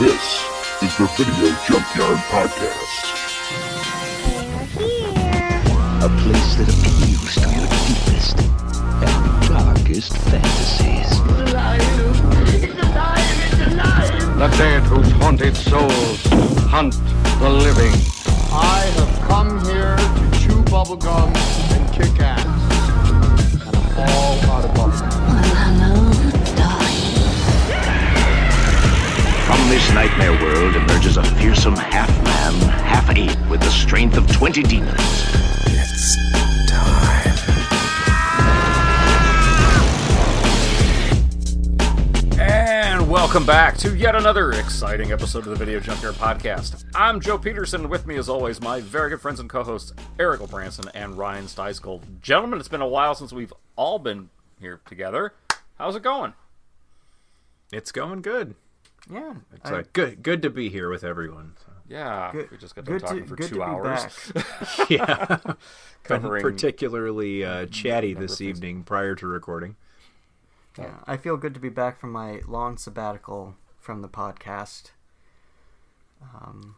This is the Video Junkyard Podcast. A place that appeals to your deepest and darkest fantasies. The dead whose haunted souls hunt the living. I have come here to chew bubblegum and kick ass. From this nightmare world emerges a fearsome half-man, half-ape with the strength of 20 demons. It's time. And welcome back to yet another exciting episode of the Video Junkyard Podcast. I'm Joe Peterson. With me, as always, my very good friends and co-hosts Eric O'Branson and Ryan Steisgold. Gentlemen, it's been a while since we've all been here together. How's it going? It's going good. Yeah, It's uh, good good to be here with everyone. So. yeah. Good- we just got done good to- talking for good two to be hours, back. Yeah, been particularly uh, chatty this things. evening prior to recording. Yeah, I feel good to be back from my long sabbatical from the podcast. Um,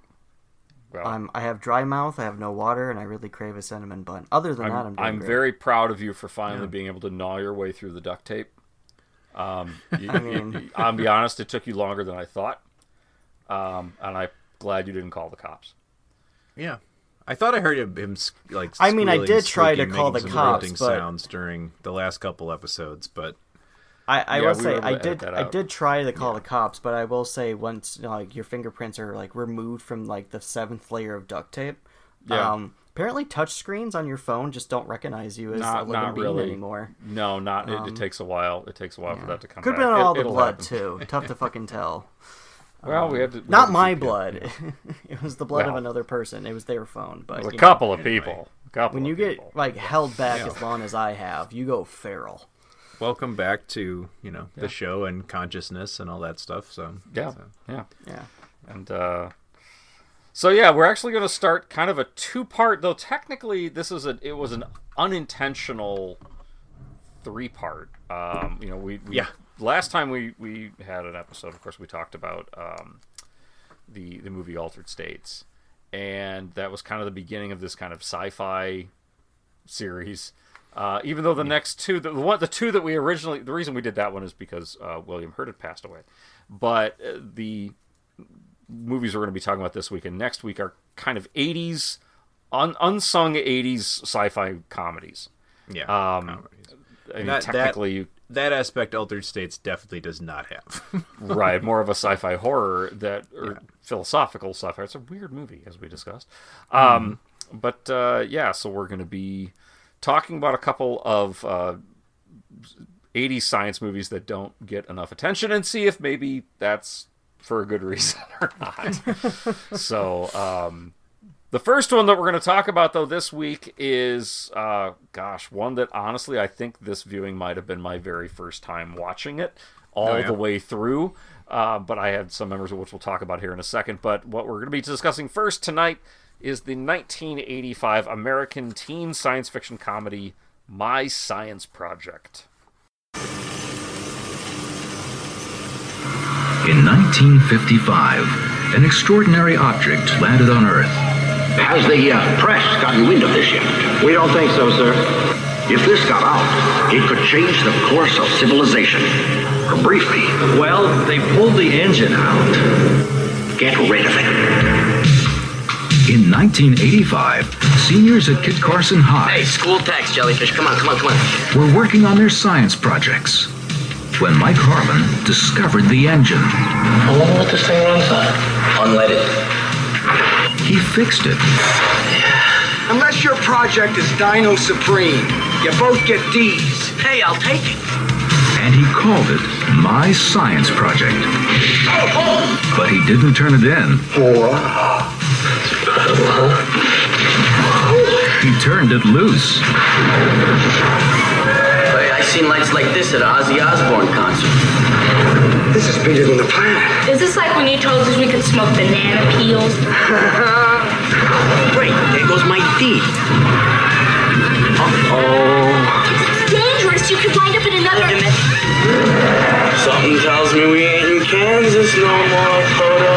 well, I'm I have dry mouth, I have no water, and I really crave a cinnamon bun. Other than that, I'm I'm, doing I'm great. very proud of you for finally being able to gnaw your way through the duct tape. Um, you, I mean- I'll be honest, it took you longer than I thought, um, and I'm glad you didn't call the cops. Yeah, I thought I heard him, him like. I mean, I did try to call the cops, but- sounds during the last couple episodes, but I, I Yeah, will say were I did I did try to call the cops, but I will say once you know, like your fingerprints are like removed from like the seventh layer of duct tape. Yeah. Um, apparently, touch screens on your phone just don't recognize you as Not- a living not being really. anymore. No, not. it, it takes a while. It takes a while for that to come. Could have back. been all It- the it'll blood happen. too. Tough to fucking tell. Well, we had to. we had Not to my keep it. blood. it was the blood of another person. It was their phone. But A you know, couple of people. A couple. when you of get like held back as long as I have, you go feral. welcome back to you know the show and consciousness and all that stuff. So yeah, so- yeah. Yeah. And uh, so yeah, we're actually going to start kind of a two-part. Though technically, this is a it was an unintentional three-part. Um, you know, we, we Yeah. last time we we had an episode. Of course, we talked about um, the the movie Altered States, and that was kind of the beginning of this kind of sci-fi series. Uh, even though the next two, the one, the two that we originally, the reason we did that one is because uh, William Hurt had passed away, but uh, the movies we're going to be talking about this week and next week are kind of 80s un- unsung 80s sci-fi comedies yeah. um comedies. I mean, That- that- technically you that aspect, Altered States definitely does not have. right more of a sci-fi horror that or philosophical sci-fi it's a weird movie as we discussed um but uh yeah so we're going to be talking about a couple of uh 80s science movies that don't get enough attention and see if maybe that's for a good reason or not. So um the first one that we're going to talk about though this week is uh gosh one that honestly i think this viewing might have been my very first time watching it all Oh, yeah? the way through. Uh, but i had some members of which we'll talk about here in a second. But what we're going to be discussing first tonight is the 1985 american teen science fiction comedy my science project In 1955, an extraordinary object landed on Earth. Has the uh, press gotten wind of this yet? We don't think so, sir. If this got out, it could change the course of civilization. Or briefly, Well, they pulled the engine out. get rid of it. In 1985, seniors at Kit Carson High Hey, school tax, jellyfish. Come on, come on, come on. were working on their science projects when Mike Harmon discovered the engine. I wonder what this thing runs on. Unleaded. He fixed it Unless your project is Dino Supreme, you both get D's. Hey, I'll take it. and he called it My Science Project. But he didn't turn it in. He turned it loose seen lights like this at an Ozzy Osbourne concert. This is bigger than the planet. Is this like when you told us we could smoke banana peels? Great, there goes my D. oh Dangerous, you could wind up in another... Something tells me we ain't in Kansas no more, Toto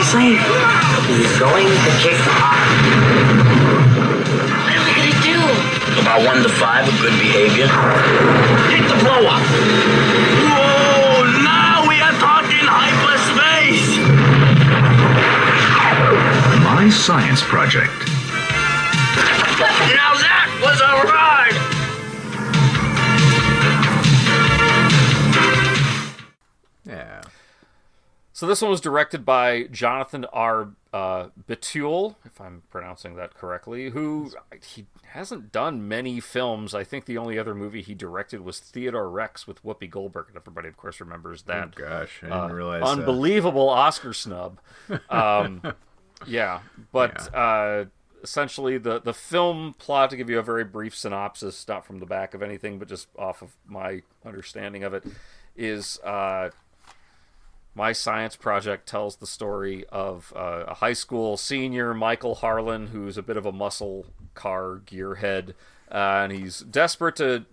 he saying? He's going to kick off. What are we gonna do? About one to five of good behavior. Hit the blow up. Whoa! Now we are talking hyperspace. My Science Project. So this one was directed by Jonathan R. Uh, Betuel, if I'm pronouncing that correctly, who he hasn't done many films. I think the only other movie he directed was Theodore Rex with Whoopi Goldberg, and everybody, of course, remembers that. Oh, gosh, I didn't uh, realize that. unbelievable Oscar snub. Um, yeah, but Uh, essentially the the film plot to give you a very brief synopsis, not from the back of anything, but just off of my understanding of it, is. Uh, my science project tells the story of uh, a high school senior, Michael Harlan, who's a bit of a muscle car gearhead, uh, and he's desperate to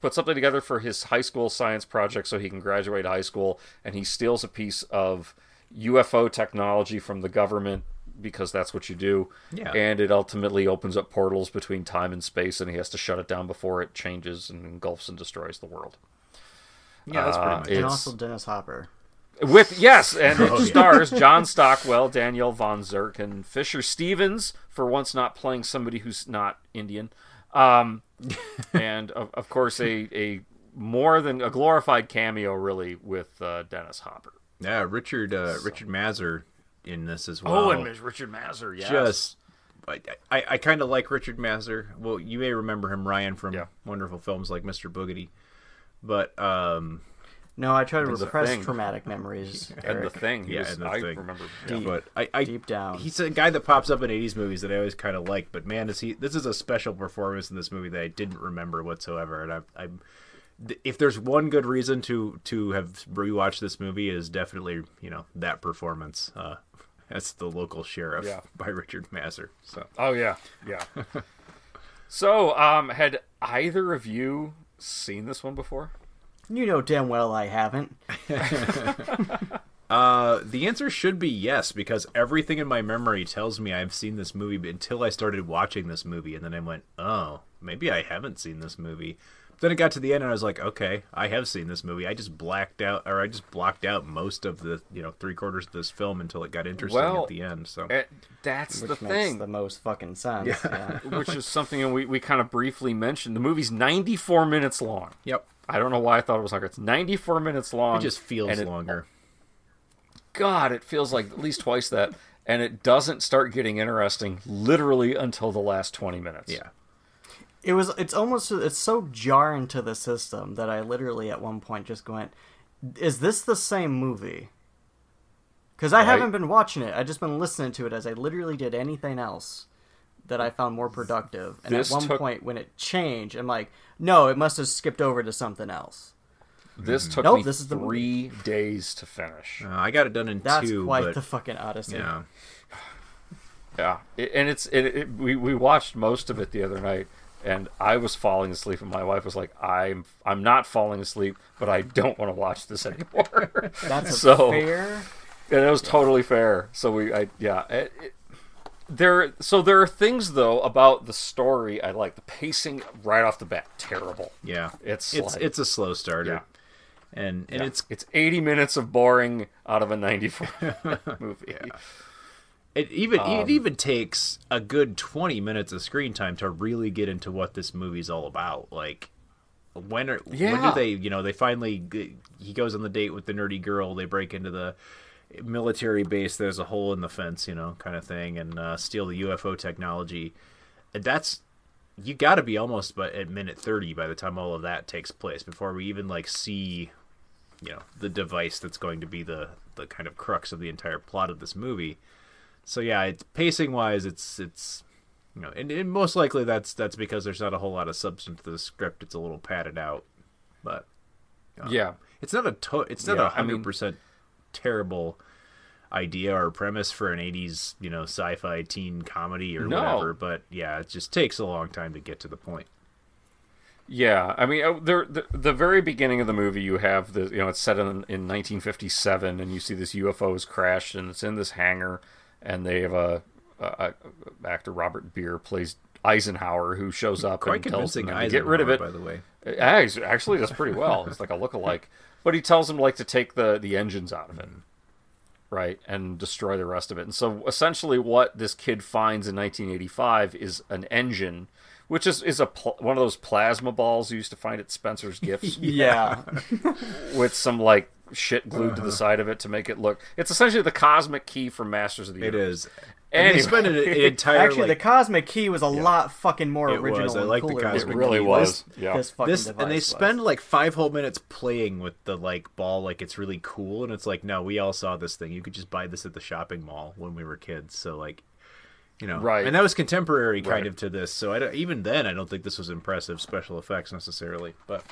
put something together for his high school science project so he can graduate high school, and he steals a piece of UFO technology from the government because that's what you do. Yeah. And it ultimately opens up portals between time and space, and he has to shut it down before it changes and engulfs and destroys the world. Yeah, that's pretty Uh, much And also Dennis Hopper. With yes, and it Oh, yeah. stars John Stockwell, Danielle Von Zerneck, and Fisher Stevens for once not playing somebody who's not Indian, um, and of, of course a a more than a glorified cameo really with uh, Dennis Hopper. Yeah, Richard uh, Richard Masur in this as well. Oh, and. Richard Masur, yes. Just, I, I, I kind of like Richard Masur. Well, you may remember him, Ryan, from wonderful films like Mr. Boogedy. But um, No, I try to And repress traumatic memories. And The Thing, he yeah, was- and the I thing. remember Deep, him. but I, I Deep down. he's a guy that pops up in '80s movies that I always kind of like. But man, is he? This is a special performance in this movie that I didn't remember whatsoever. And I, I'm, if there's one good reason to to have rewatched this movie is definitely you know that performance. Uh, as the local sheriff Yeah. by Richard Masur. So Oh yeah, yeah. so, um, had either of you seen this one before? You know damn well I haven't. Uh, the answer should be yes because everything in my memory tells me I've seen this movie until I started watching this movie, and then I went, "Oh, maybe I haven't seen this movie." Then it got to the end, and I was like, "Okay, I have seen this movie." I just blacked out, or I just blocked out most of the, you know, three quarters of this film until it got interesting Well, at the end. So eh, that's Which the makes thing. the most fucking sense. Yeah. Yeah. which is something we, we kind of briefly mentioned. The movie's 94 minutes long. Yep. I don't know why I thought it was longer. It's 94 minutes long. it just feels and it- longer. God, it feels like at least twice that. And it doesn't start getting interesting literally until the last 20 minutes. Yeah. It was. It's almost. It's so jarring to the system that I literally at one point just went, "Is this the same movie?" Because I Right. haven't been watching it. I've just been listening to it as I literally did anything else that I found more productive. And This at one took- point when it changed, I'm like, "No, it must have skipped over to something else." This took Nope, me this is the three days to finish. Uh, I got it done in That's two. quite but, the fucking odyssey. Yeah. Yeah, it, and it's it, it, we we watched most of it the other night, and I was falling asleep, and my wife was like, "I'm I'm not falling asleep, but I don't want to watch this anymore." That's so fair. and it was totally fair. So we, I yeah, it, it, there. So there are things though about the story I like. The pacing right off the bat, terrible. Yeah. It's it's like- it's a slow starter. Yeah. And and Yeah. it's it's 80 minutes of boring out of a 94 movie. It even Um, it even takes a good twenty minutes of screen time to really get into what this movie's all about. Like when are when do they you know they finally he goes on the date with the nerdy girl. They break into the military base. There's a hole in the fence, you know, kind of thing, and uh, steal the UFO technology. That's you got to be almost but at minute thirty by the time all of that takes place before we even like see you know the device that's going to be the the kind of crux of the entire plot of this movie. So yeah, it's pacing wise, it's it's you know, and, and most likely that's that's because there's not a whole lot of substance to the script. It's a little padded out, but uh, Yeah. it's not a to- it's not Yeah, a I mean- hundred percent terrible idea or premise for an 80s you know sci-fi teen comedy or No. whatever but yeah it just takes a long time to get to the point Yeah, I mean, uh, the, the very beginning of the movie, you have the you know it's set in in 1957, and you see this UFO has crashed, and it's in this hangar, and they have a, a, a actor Robert Beer plays Eisenhower who shows up Quite and tells them to get rid of it. By the way. Uh, yeah, actually does pretty well. It's like a look-alike, but he tells him like to take the the engines out of it, right, and destroy the rest of it. And so essentially, what this kid finds in 1985 is an engine, which is is a pl- one of those plasma balls you used to find at Spencer's Gifts. Yeah. with some like shit glued to the uh-huh. side of it to make it look. It's essentially the cosmic key from Masters of the Universe. is. And they Anyway. spend an, an entire Actually, like, the Cosmic Key was a lot fucking more It original was. I like the cooler Cosmic than It really this- was. Yeah. This fucking this device and they was. spend like five whole minutes playing with the like ball like it's really cool and it's like no we all saw this thing you could just buy this at the shopping mall when we were kids so like you know Right. and that was contemporary kind Right. of to this so I don't, even then i don't think this was impressive special effects necessarily but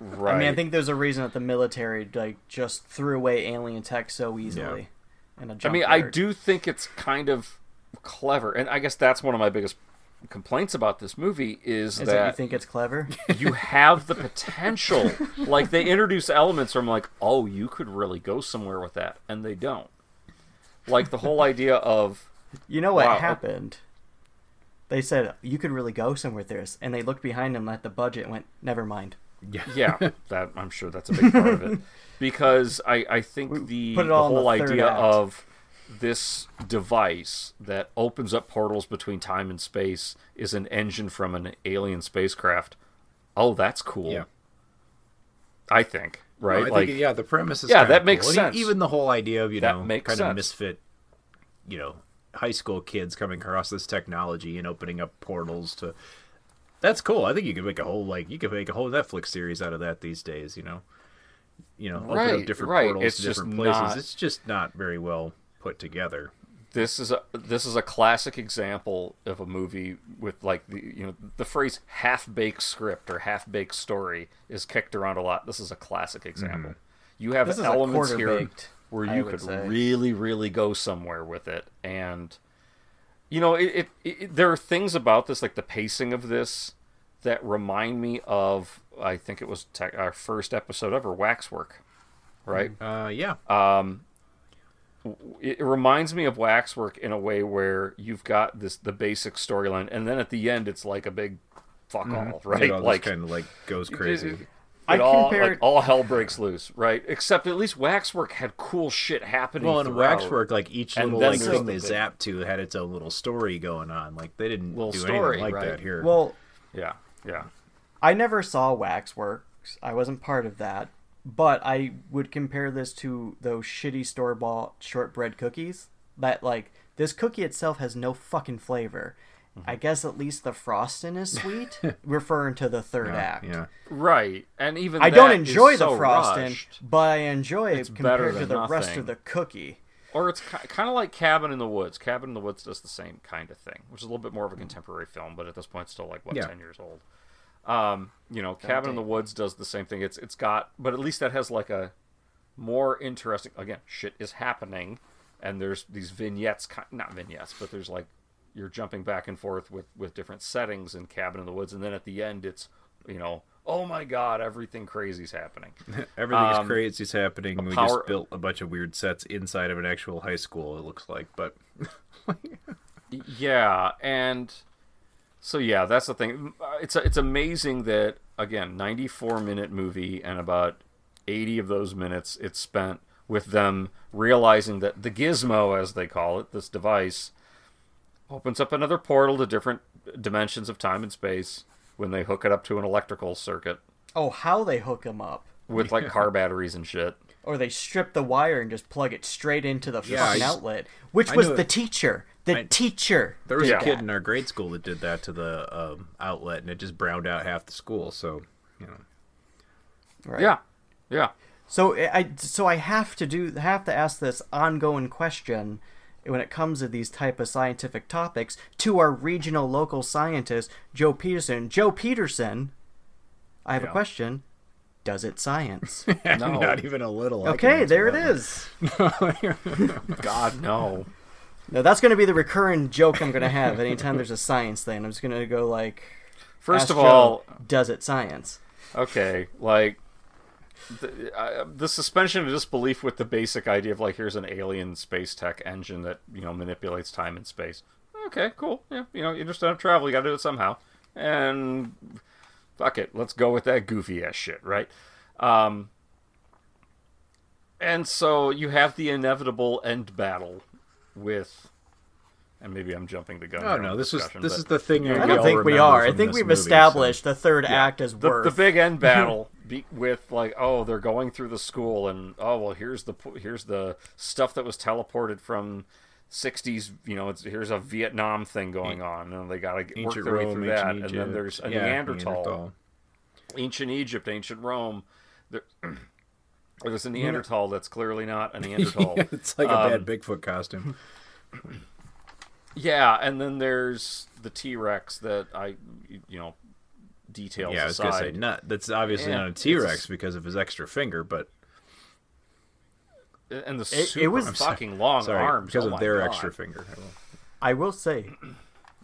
right. I mean, I think there's a reason that the military like just threw away alien tech so easily. In a I mean, I do think it's kind of clever, and I guess that's one of my biggest complaints about this movie is, Is that, that you think it's clever? you have the potential. like they introduce elements where I'm like, oh, you could really go somewhere with that, and they don't. Like the whole idea of You know what Wow. happened? They said you could really go somewhere with this, and they looked behind them at the budget and went, "Never mind." Yeah, that I'm sure that's a big part of it because I I think the, the the whole third idea act. of this device that opens up portals between time and space is an engine from an alien spacecraft. Oh, that's cool. Yeah. I think right. No, I like think, yeah the premise is Yeah, that makes cool. Sense. even the whole idea of you That know kind sense. of misfit you know high school kids coming across this technology and opening up portals to that's cool i think you could make a whole like you could make a whole netflix series out of that these days you know you know open Right, up different right. portals It's to just different places not- it's just not very well put together this is a this is a classic example of a movie with like the you know the phrase half baked script or half baked story is kicked around a lot. This is a classic example. Mm-hmm. You have This elements here where you could say. really really go somewhere with it, and you know it, it, it. There are things about this like the pacing of this that remind me of I think it was tech our first episode ever Waxwork, right? uh yeah um, it reminds me of Waxwork in a way where you've got this the basic storyline, and then at the end it's like a big fuck all, right? it all like kind of like goes crazy I all compared- like all hell breaks loose, right? Except at least Waxwork had cool shit happening. well in throughout. waxwork like each And little like there's thing the they big- zapped to had its own little story going on like they didn't Little do story, anything like right. that here Well, Yeah, yeah. I never saw Waxworks. I wasn't part of that. But I would compare this to those shitty store bought shortbread cookies. That like this cookie itself has no fucking flavor. Mm-hmm. I guess at least the frosting is sweet, referring to the third act. yeah Right, and even I don't that is enjoy the so frosting, rushed. but I enjoy It's it compared to than the rest of the cookie. Or it's kind of like Cabin in the Woods. Cabin in the Woods does the same kind of thing, which is a little bit more of a contemporary film, but at this point, still like what Yeah. ten years old. Um, you know, Cabin in the Woods does the same thing. It's it's got, but at least that has like a more interesting. Again, shit is happening, and there's these vignettes, not vignettes, but there's like you're jumping back and forth with with different settings in Cabin in the Woods, and then at the end, it's you know, oh my god, everything crazy's happening. Everything is Um, crazy is happening. We power- just built a bunch of weird sets inside of an actual high school. It looks like, but Yeah, and so yeah, that's the thing. It's it's amazing that again, 94 minute movie and about 80 of those minutes it's spent with them realizing that the gizmo as they call it, this device opens up another portal to different dimensions of time and space when they hook it up to an electrical circuit Oh, how they hook them up. with like car batteries and shit. Or they strip the wire and just plug it straight into the Yeah, fucking I- outlet, which I was the it- teacher. The I- teacher. there was did a kid that. in our grade school that did that to the um, outlet, and it just browned out half the school. So, you know, Right. Yeah. Yeah. So I I- so I have to do have to ask this ongoing question when it comes to these type of scientific topics to our regional local scientist Joe Peterson. Joe Peterson, I have a question. Does it science? No. not even a little. Okay, there it is that God no. Now that's going to be the recurring joke I'm going to have anytime there's a science thing. I'm just going to go like, First Ask of all, does it science? okay, like the, suspension of disbelief with the basic idea of like here's an alien space tech engine that you know manipulates time and space. Okay, cool. Yeah, you know, don't travel. You got to do it somehow. And fuck it, let's go with that goofy ass shit, right? Um, and so you have the inevitable end battle with. And maybe I'm jumping the gun. Oh, no, this was- this is the thing I we don't think we are. I think we've movie, so- established the third act as the, worth. the big end battle be, with like oh they're going through the school and oh well here's the here's the stuff that was teleported from 60s you know it's, here's a Vietnam thing going on and they got to work Ancient their way through that ancient and then there's a Yeah, Neanderthal, Neanderthal. ancient Egypt ancient Rome there, there's a Neanderthal that's clearly not a Neanderthal it's like a Um, bad Bigfoot costume. yeah and then there's the T-Rex that I you know details Yeah, I was aside gonna say not. That's obviously Yeah, not a it's T a Rex because of his extra finger, but and the It- it super was- fucking long sorry, arms because oh of their God. extra finger. I will say,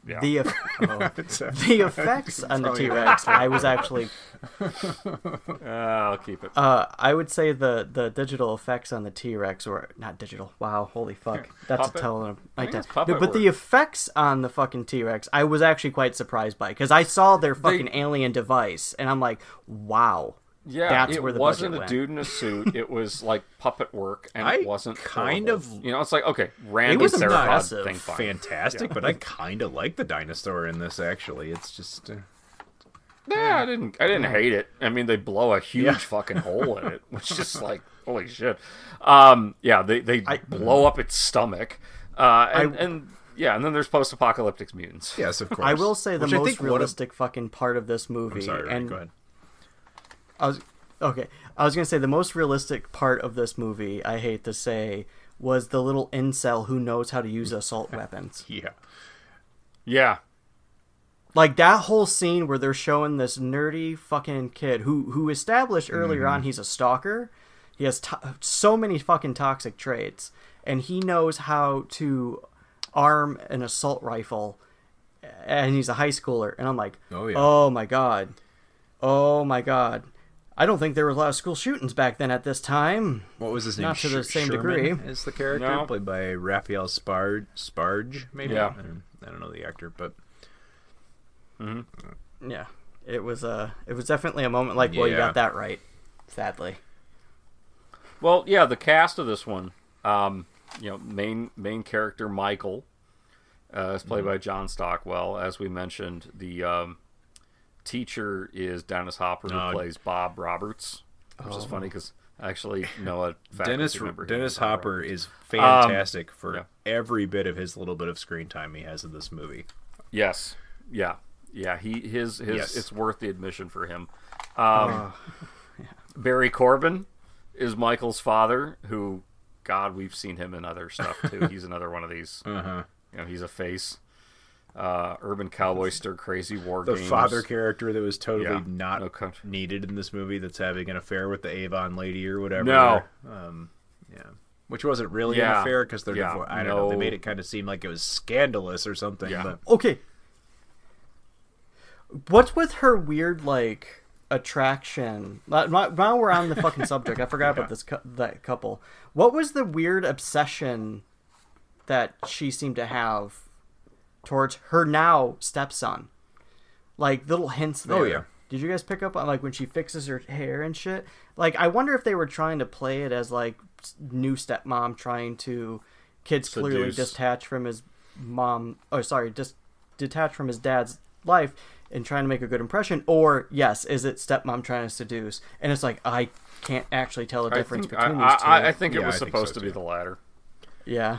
Yeah. the eff- oh, the effects on the T Rex, I was actually, Uh, I'll keep it. uh, I would say the the digital effects on the T Rex were not digital. Wow, holy fuck, that's Puppet? a tell. I Like think it's that. puppet No, but the effects on the fucking T Rex, I was actually quite surprised by because I saw their fucking alien device, and I'm like, wow. Yeah, that's it where the wasn't a went. dude in a suit. It was like puppet work, and I it wasn't kind horrible. of- you know. It's like okay, random was theropod impressive. thing, fine. fantastic, but I kind of like the dinosaur in this. Actually, it's just uh, Yeah, I didn't. I didn't hate it. I mean, they blow a huge Yeah. fucking hole in it, which is like holy shit. Um, yeah, they they blow up its stomach, uh, and, and yeah, and then there's post-apocalyptic mutants. yes, of course. I will say the Which most think one of- realistic fucking part of this movie, I'm sorry, Ryan, and go ahead. I was okay. I was gonna say the most realistic part of this movie. I hate to say was the little incel who knows how to use assault weapons. Yeah, Yeah, Like that whole scene where they're showing this nerdy fucking kid who who established earlier on mm-hmm. he's a stalker. He has to- so many fucking toxic traits, and he knows how to arm an assault rifle. And he's a high schooler, and I'm like, Oh, yeah. oh my god, oh my god. I don't think there was a lot of school shootings back then at this time. What was his name? Not to the Sh- same Sherman degree. Is the character No. played by Raphael Sbarge? Sbarge, maybe. Yeah. I don't, I don't know the actor, but Yeah, it was uh, it was definitely a moment like, well, you got that right. Sadly, Well, yeah, the cast of this one, um, you know, main main character Michael uh, is Mm-hmm. played by John Stockwell. As we mentioned, the um, teacher is Dennis Hopper, who Oh. plays Bob Roberts, which is funny because I actually know a Dennis member. Dennis Hopper Roberts. is fantastic for yeah. every bit of his little bit of screen time he has in this movie. Yes, yeah, yeah. He his his Yes. it's worth the admission for him. Um, Barry Corbin is Michael's father, who, God, we've seen him in other stuff too. He's another one of these. Uh-huh. You know, he's a face. Uh, Urban Cowboy Stir Crazy War The Games. father character that was totally Yeah, not no con- needed in this movie that's having an affair with the Avon lady or whatever. No. Um, yeah. Which wasn't really an affair because they're Yeah, divorced. I don't know. They made it kind of seem like it was scandalous or something. Yeah. But okay. What's with her weird like attraction? Now now we're on the fucking subject. I forgot about this cou- that couple. What was the weird obsession that she seemed to have towards her now stepson? Like little hints oh, there. Oh, yeah. Did you guys pick up on like when she fixes her hair and shit? Like I wonder if they were trying to play it as like new stepmom trying to kids clearly Seduce. detach from his mom oh sorry, just detach from his dad's life and trying to make a good impression or yes, is it stepmom trying to seduce? And it's like I can't actually tell the I difference think, between I, these two. I, I think it was I supposed so, to be the latter. yeah.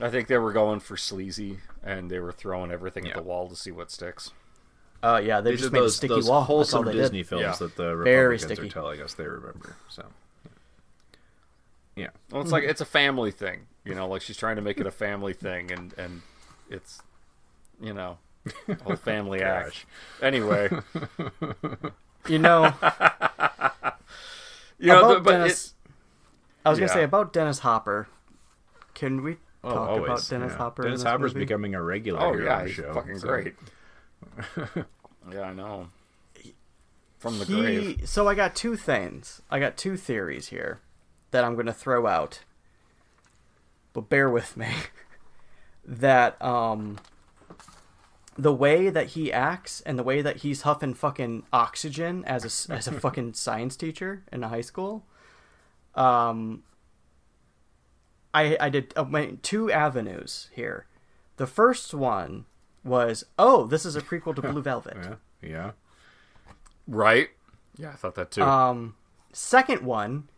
I think they were going for sleazy, and they were throwing everything at the wall to see what sticks. Uh yeah, they these just made those, a sticky those wall. That's all wholesome they Disney did. films Yeah. that the Very Republicans sticky. are telling us they remember. So, yeah. Well, it's like it's a family thing, you know. Like she's trying to make it a family thing, and and it's, you know, a whole family act. Anyway, You know, you know, about the- but Dennis, it, I was gonna say about Dennis Hopper. Can we Oh, talk always. about Dennis yeah. Hopper? in Dennis this Hopper's movie? becoming a regular oh here yeah, on the he's show. fucking so- great. Yeah, I know. From the he, grave. So I got two things. I got two theories here that I'm going to throw out. But bear with me. that um the way that he acts and the way that he's huffing fucking oxygen as a s- as a fucking science teacher in a high school um I I did I went two avenues here. The first one was oh, this is a prequel to Blue Velvet. Yeah. Yeah. Right? Yeah, I thought that too. Um, second one,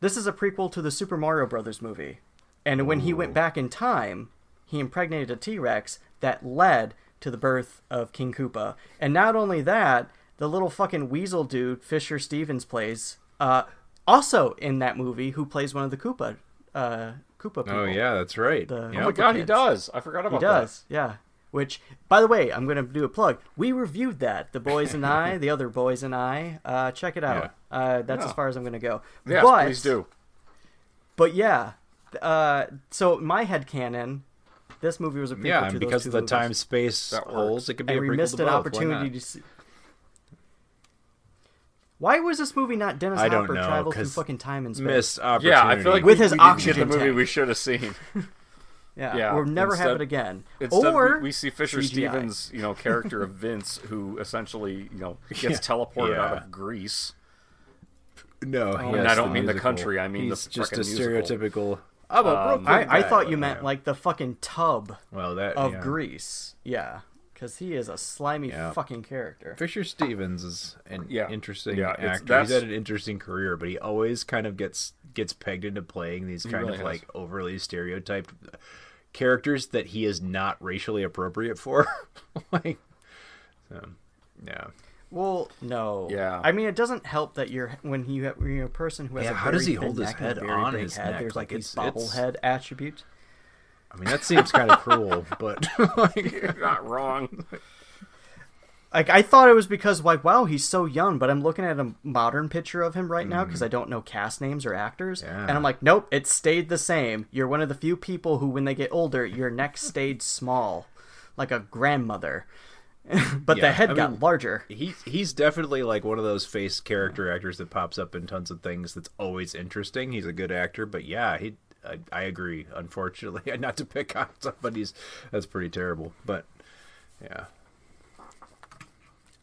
this is a prequel to the Super Mario Brothers movie, and when he went back in time, he impregnated a T Rex that led to the birth of King Koopa. And not only that, the little fucking weasel dude Fisher Stevens plays, uh, also in that movie, who plays one of the Koopa, uh, Koopa people. Oh yeah, that's right. The Yep. oh my god, he does. I forgot about that. He about does, yeah. Which, by the way, I'm going to do a plug. We reviewed that, the boys and I, the other boys and I. Uh, check it out. Uh, that's Yeah. as far as I'm going to go. that. Yes, but, please do. But yeah, uh, so my head canon, this movie was a prequel Yeah, to and those because two of the movies. time space That works. holes, it could be and a we missed to an both. Opportunity to see. Why was this movie not Dennis I don't Hopper know, travels through 'cause fucking time and space? Missed opportunity. Yeah, I feel like With we, his we didn't oxygen get the movie tank. we should have seen. Yeah, Yeah, we'll never have it again. Instead, or we, we see Fisher CGI. Stevens, you know, character of Vince, who essentially, you know, gets Yeah. teleported out of Grease. No, and yes, I don't mean the country. I mean He's the just a musical. stereotypical. I'm Um, I, I thought you meant Yeah. like the fucking tub well that of yeah. grease. Yeah, because he is a slimy Yeah. fucking character. Fisher Stevens is an Yeah. interesting Yeah, actor. that's- He's had an interesting career, but he always kind of gets gets pegged into playing these kind really of has. like overly stereotyped characters that he is not racially appropriate for. like, so, yeah. Well, no. Yeah. I mean, it doesn't help that you're when you have, when you're a person who has Yeah, a how very does he hold his neck and a head on his head. neck? There's like, Like, these it's- it's- bobblehead attributes. I mean, that seems kind of cruel, but like, You're not wrong. Like I thought it was because like wow he's so young, but I'm looking at a modern picture of him right now because I don't know cast names or actors, Mm. Yeah. and I'm like, nope, it stayed the same. You're one of the few people who, when they get older, your neck stayed small, like a grandmother, but the head I got mean, larger. he he's definitely like one of those face character actors that pops up in tons of things. That's always interesting. He's a good actor, but yeah, he. I, I agree. Unfortunately, not to pick on somebody's that's pretty terrible, but yeah.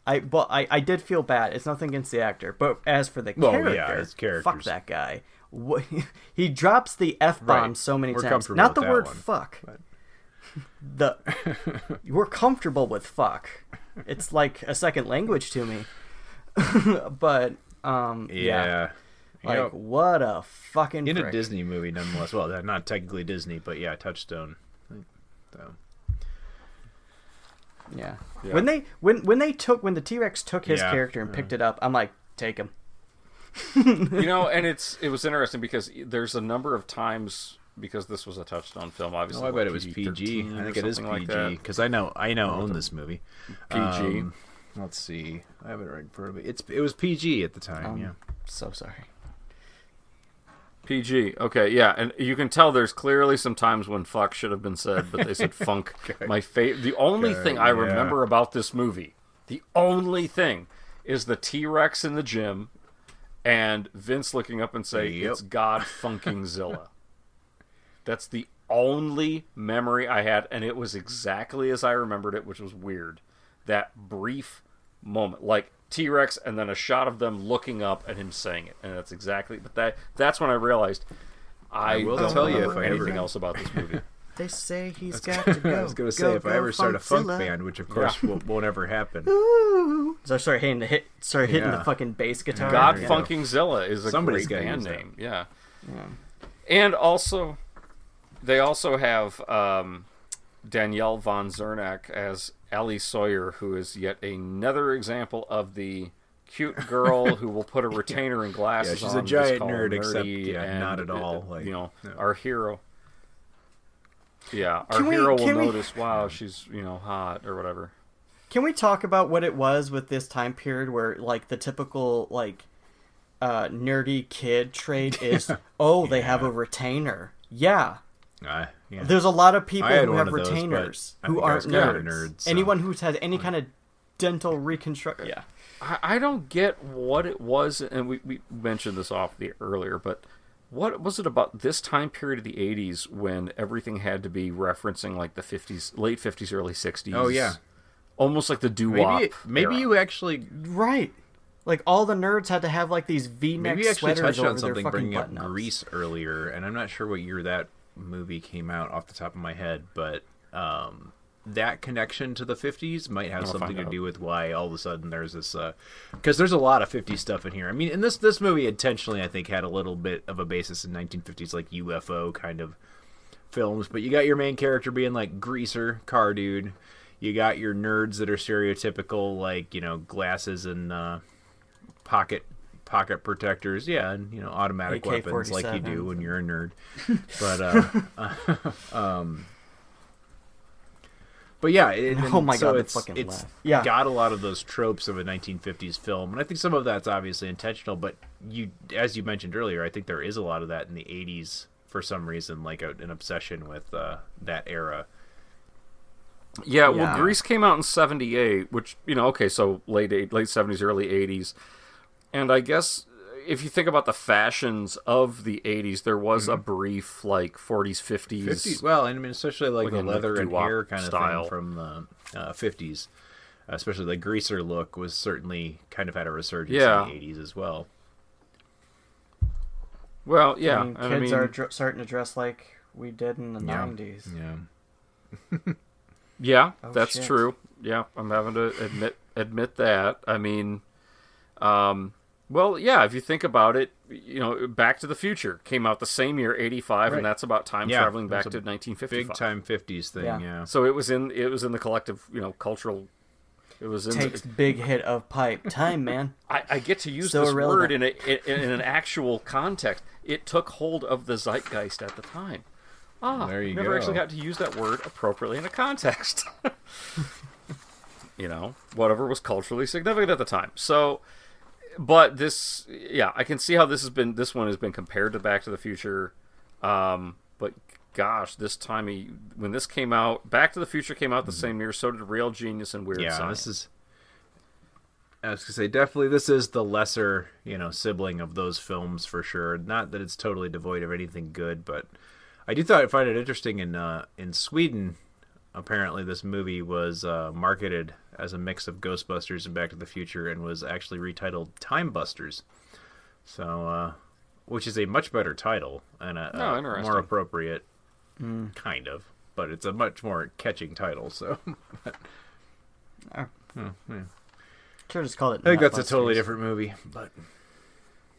I well, I, I did feel bad. It's nothing against the actor, but as for the Well, character, yeah, his fuck that guy. He drops the f bomb Right. so many We're times. Not the word one, fuck. The we're comfortable with fuck. It's like a second language to me. but um, yeah, Yeah. You like know, what a fucking in a. Disney movie, nonetheless. Well, not technically Disney, but yeah, Touchstone. So Yeah. Yeah. When they when when they took when the T Rex took his Yeah, character and picked it up, I'm like, take him. you know, and it's it was interesting because there's a number of times because this was a touchstone film. Obviously, no, I what, bet it was PG. I think it is PG that? because I know I know own this movie. PG. Um, let's see. I have it right in front of me. It's it was PG at the time. Um, yeah. So sorry. PG. Okay, yeah, and you can tell there's clearly some times when fuck should have been said, but they said funk. My favorite. The only Okay, thing I yeah. remember about this movie, the only thing, is the T Rex in the gym, and Vince looking up and say, Yep. "It's God funking Zilla." That's the only memory I had, and it was exactly as I remembered it, which was weird. That brief moment, like T Rex, and then a shot of them looking up and him saying it, and that's exactly. But that that's when I realized I, I will don't tell you if remember I ever- anything else about this movie. They say he's got to go. I was gonna say Go, if I go, ever start a funk band, which of course Yeah. won't, won't ever happen. So I started hitting the hit, started hitting the fucking bass guitar. God there you. Funking Zilla is a Somebody's great band use that. name. Yeah. And also, they also have um, Danielle von Zerneck as Ellie Sawyer, who is yet another example of the cute girl who will put a retainer and glasses Yeah, she's on. a giant call her nerd, except, nerdy, yeah, and, not at all, uh, like, you know, yeah. our hero. Yeah, our Can we- hero will we- notice. Wow, she's you know hot or whatever. Can we talk about what it was with this time period where like the typical like uh nerdy kid trade is oh they have a retainer. Yeah. Uh, yeah. There's a lot of people who have of those, retainers who aren't was kind of a nerds. so- Anyone who's had any kind of dental reconstruct. Yeah. I, I don't get what it was, and we, we mentioned this off the earlier, but what was it about this time period of the 80s when everything had to be referencing like the 50s, late 50s, early 60s? Oh, yeah. Almost like the doo wop. Maybe maybe you actually Right. Like all the nerds had to have like these V-neck maybe you actually touched on something bringing up button-ups. Earlier, and I'm not sure what year that movie came out off the top of my head, but um, that connection to the 50s might have I'll something to out. do with why all of a sudden there's this because there's a lot of 50s stuff in here. I mean, and this this movie intentionally I think had a little bit of a basis in 1950s like UFO kind of films, but you got your main character being like greaser, car dude. You got your nerds that are stereotypical, like you know, glasses and uh, pocket pocket protectors, yeah, and you know, automatic weapons like you do when you're a nerd. but uh, um, but yeah, it, Oh my so God, it's fucking it's laugh. Yeah. got a lot of those tropes of a 1950s film, and I think some of that's obviously intentional. But you, as you mentioned earlier, I think there is a lot of that in the 80s for some reason, like a, an obsession with uh, that era. Yeah, well, Yeah. Grease came out in '78, which you know, okay, so late eight, late '70s, early '80s, and I guess if you think about the fashions of the '80s, there was a brief like '40s, '50s. 50s, well, and I mean, especially like the Again, like leather and doo-wop hair kind of style. thing from the uh, 50s. Especially the greaser look was certainly kind of had a resurgence Yeah. in the 80s as well. Well, yeah, I mean, kids I mean, are dr- starting to dress like we did in the Yeah. '90s. Yeah. yeah, Oh, that's shit. true. Yeah, I'm having to admit admit that. I mean, um, well, yeah, if you think about it, you know, Back to the Future came out the same year, '85, Right. and that's about time Yeah, traveling back to a 1955. Big time 50s thing, Yeah. yeah. So it was in it was in the collective, you know, cultural. It was in. Takes big hit of pipe time, man. I, I get to use So this irrelevant. word in, a, in, in an actual context. It took hold of the zeitgeist at the time. Ah, There you never go. actually got to use that word appropriately in a context. you know, whatever was culturally significant at the time. So, but this, yeah, I can see how this has been. This one has been compared to Back to the Future. Um, but gosh, this time he, when this came out, Back to the Future came out the same year. So did Real Genius and Weird Mm-hmm. yeah, Science. this is. I was gonna say definitely this is the lesser, you know, sibling of those films for sure. Not that it's totally devoid of anything good, but I do thought I find it interesting in uh, in Sweden. Apparently, this movie was uh, marketed as a mix of Ghostbusters and Back to the Future, and was actually retitled Time Busters. So, uh, which is a much better title and a, Oh, a more appropriate, kind of, but it's a much more catching title. So. Oh. Oh, yeah. Should have just called it. I think that's a totally different movie, but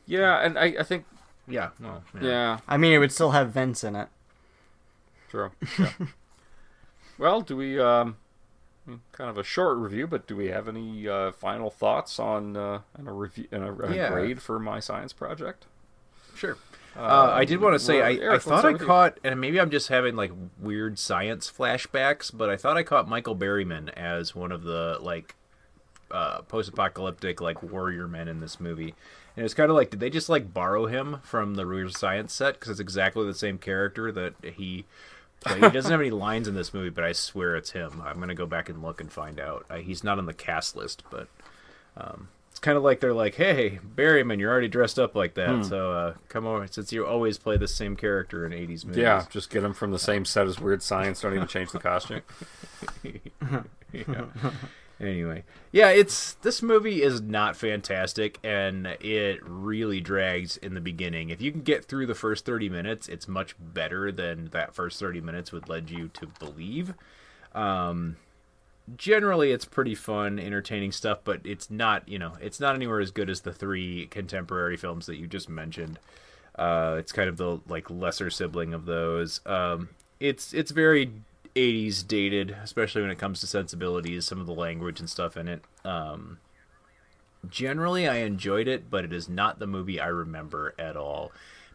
yeah, and I, I think yeah, well, yeah. I mean, it would still have Vince in it. True. Yeah. Well, do we um kind of a short review, but do we have any uh, final thoughts on uh, on a review and a, a Yeah. grade for my science project? Sure. Uh, I did want to say well, I, Eric, I thought I you. caught, and maybe I'm just having like weird science flashbacks, but I thought I caught Michael Berryman as one of the like uh, post-apocalyptic like warrior men in this movie, and it's kind of like did they just like borrow him from the Weird Science set because it's exactly the same character that he played. He doesn't have any lines in this movie, but I swear it's him. I'm gonna go back and look and find out. Uh, he's not on the cast list, but um, it's kind of like they're like, "Hey, Berryman, you're already dressed up like that, Hmm. so uh, come over." Since you always play the same character in '80s movies, Yeah, just get him from the same set as Weird Science. Don't even change the costume. yeah. Anyway, yeah, it's this movie is not fantastic, and it really drags in the beginning. If you can get through the first thirty minutes, it's much better than that first thirty minutes would lead you to believe. Um, generally, it's pretty fun, entertaining stuff, but it's not, you know, it's not anywhere as good as the three contemporary films that you just mentioned. Uh, it's kind of the like lesser sibling of those. Um, it's it's very 80s dated, especially when it comes to sensibilities, some of the language and stuff in it. Um, generally, I enjoyed it, but it is not the movie I remember at all.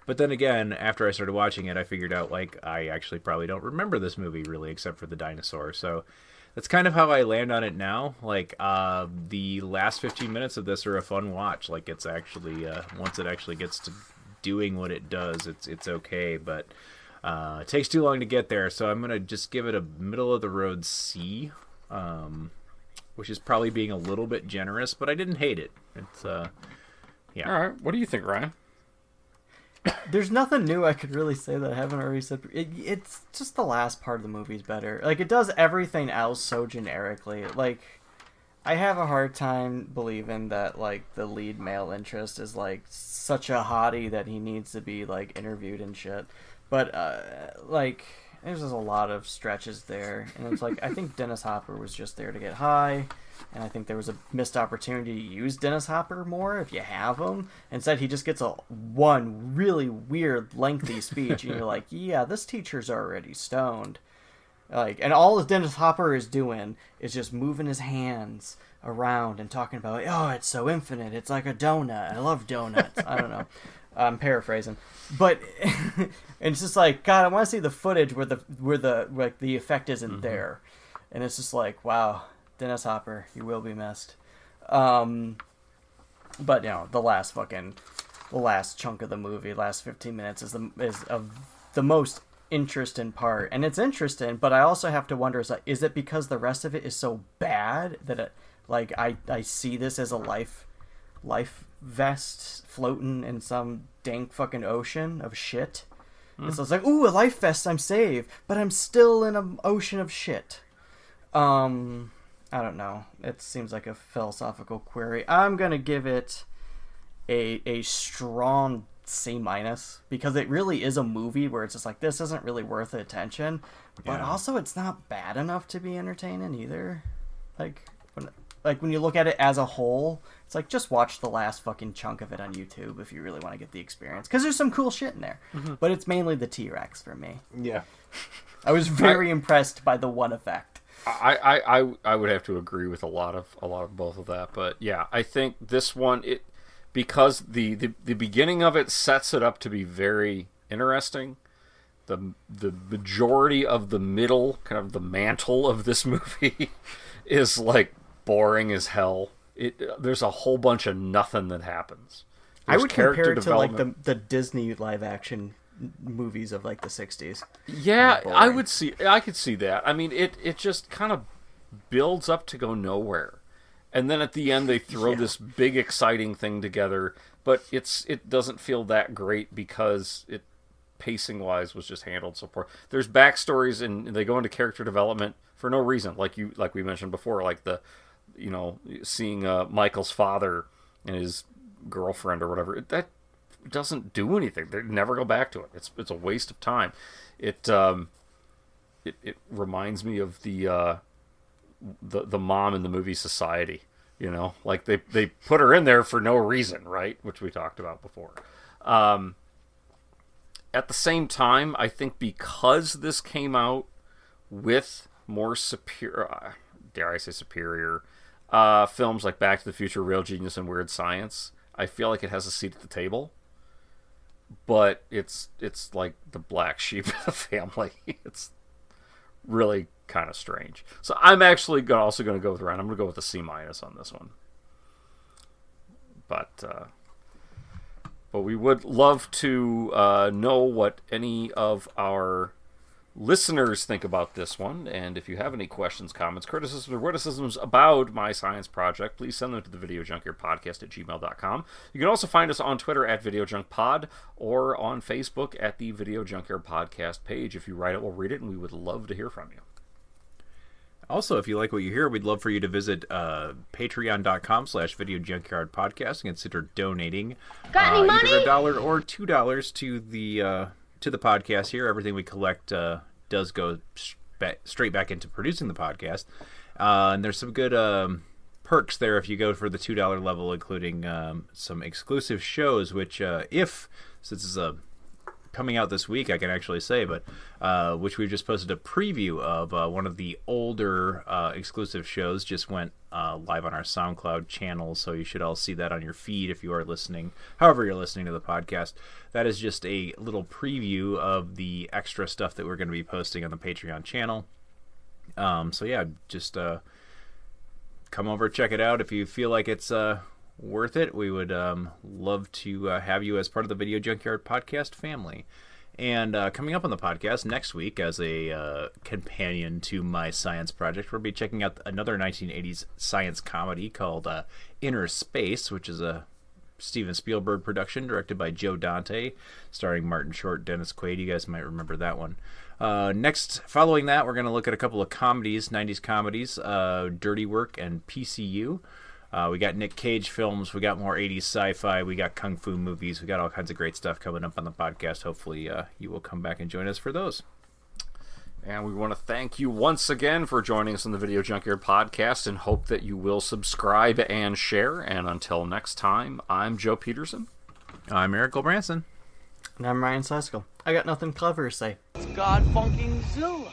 But then again, after I started watching it, I figured out like I actually probably don't remember this movie really, except for the dinosaur. So that's kind of how I land on it now. Like uh, the last 15 minutes of this are a fun watch. Like it's actually uh, once it actually gets to doing what it does, it's it's okay. But uh, it takes too long to get there, so I'm gonna just give it a middle of the road C. Um, which is probably being a little bit generous, but I didn't hate it. It's uh, yeah. All right, what do you think, Ryan? There's nothing new I could really say that I haven't already said. It, it's just the last part of the movie's better. Like it does everything else so generically. Like I have a hard time believing that like the lead male interest is like such a hottie that he needs to be like interviewed and shit. But uh, like there's just a lot of stretches there, and it's like I think Dennis Hopper was just there to get high, and I think there was a missed opportunity to use Dennis Hopper more if you have him. Instead, he just gets a one really weird lengthy speech, and you're like, yeah, this teacher's already stoned. Like, and all that Dennis Hopper is doing is just moving his hands around and talking about, oh, it's so infinite. It's like a donut. I love donuts. I don't know. I'm paraphrasing, but it's just like God. I want to see the footage where the where the like the effect isn't Mm-hmm. there, and it's just like wow, Dennis Hopper, you will be missed. Um, but you know, the last fucking the last chunk of the movie, last 15 minutes is the is of the most interesting part, and it's interesting. But I also have to wonder: is like, is it because the rest of it is so bad that it like I I see this as a life life vest floating in some dank fucking ocean of shit. And so it's like, ooh, a life vest, I'm safe, but I'm still in an ocean of shit. Um, I don't know. It seems like a philosophical query. I'm gonna give it a a strong C minus because it really is a movie where it's just like this isn't really worth the attention, but Yeah. also it's not bad enough to be entertaining either. Like like when you look at it as a whole, it's like just watch the last fucking chunk of it on YouTube if you really want to get the experience because there's some cool shit in there. Mhm. But it's mainly the T Rex for me. Yeah. I was very impressed by the one effect. I, I, I, I would have to agree with a lot of a lot of both of that, but yeah, I think this one it because the, the the beginning of it sets it up to be very interesting. The the majority of the middle, kind of the mantle of this movie, is like boring as hell. It there's a whole bunch of nothing that happens. I would compare it to like the the Disney live action movies of like the 60s. Yeah, I would see. I could see that. I mean, it it just kind of builds up to go nowhere, and then at the end they throw this big exciting thing together. But it's it doesn't feel that great because it pacing wise was just handled so poor. There's backstories and they go into character development for no reason, like you like we mentioned before, like the you know seeing uh, Michael's father and his girlfriend or whatever. That doesn't do anything. They never go back to it. It's it's a waste of time. It um, it, it reminds me of the uh, the the mom in the movie Society. You know, like they they put her in there for no reason, right? Which we talked about before. Um, at the same time, I think because this came out with more superior, uh, dare I say superior, uh, films like Back to the Future, Real Genius, and Weird Science, I feel like it has a seat at the table. But it's it's like the black sheep of the family. It's really kind of strange. So I'm actually go- also going to go with Ryan. I'm going to go with a C minus on this one. But uh, but we would love to uh, know what any of our listeners think about this one. And if you have any questions, comments, criticisms, or witticisms about my science project, please send them to the Video Junkyard Podcast at gmail.com. You can also find us on Twitter at Video Junk Pod or on Facebook at the Video Junkyard Podcast page. If you write it, we'll read it, and we would love to hear from you. Also, if you like what you hear, we'd love for you to visit uh, patreon.com slash video junkyard podcast and consider donating Got any uh, money? either a dollar or two dollars to the uh, to the podcast here. Everything we collect uh, does go straight back into producing the podcast. Uh, and there's some good um, perks there if you go for the two dollar level, including um, some exclusive shows. Which, uh, if since it's a coming out this week, I can actually say, but uh, which we just posted a preview of uh, one of the older uh, exclusive shows. Just went uh, live on our SoundCloud channel, so you should all see that on your feed if you are listening. However, you're listening to the podcast, that is just a little preview of the extra stuff that we're going to be posting on the Patreon channel. Um, so yeah, just uh, come over check it out if you feel like it's uh, worth it. We would um, love to uh, have you as part of the Video Junkyard podcast family. And uh, coming up on the podcast next week, as a uh, companion to my science project, we'll be checking out another 1980s science comedy called uh, Innerspace, which is a Steven Spielberg production directed by Joe Dante, starring Martin Short, Dennis Quaid. You guys might remember that one. Uh, next, following that, we're going to look at a couple of comedies, 90s comedies, uh, Dirty Work and PCU. Uh, we got Nick Cage films. We got more 80s sci fi. We got kung fu movies. We got all kinds of great stuff coming up on the podcast. Hopefully, uh, you will come back and join us for those. And we want to thank you once again for joining us on the Video Junkyard podcast and hope that you will subscribe and share. And until next time, I'm Joe Peterson. I'm Eric Branson. And I'm Ryan Seskel. I got nothing clever to say. It's God funking Zilla.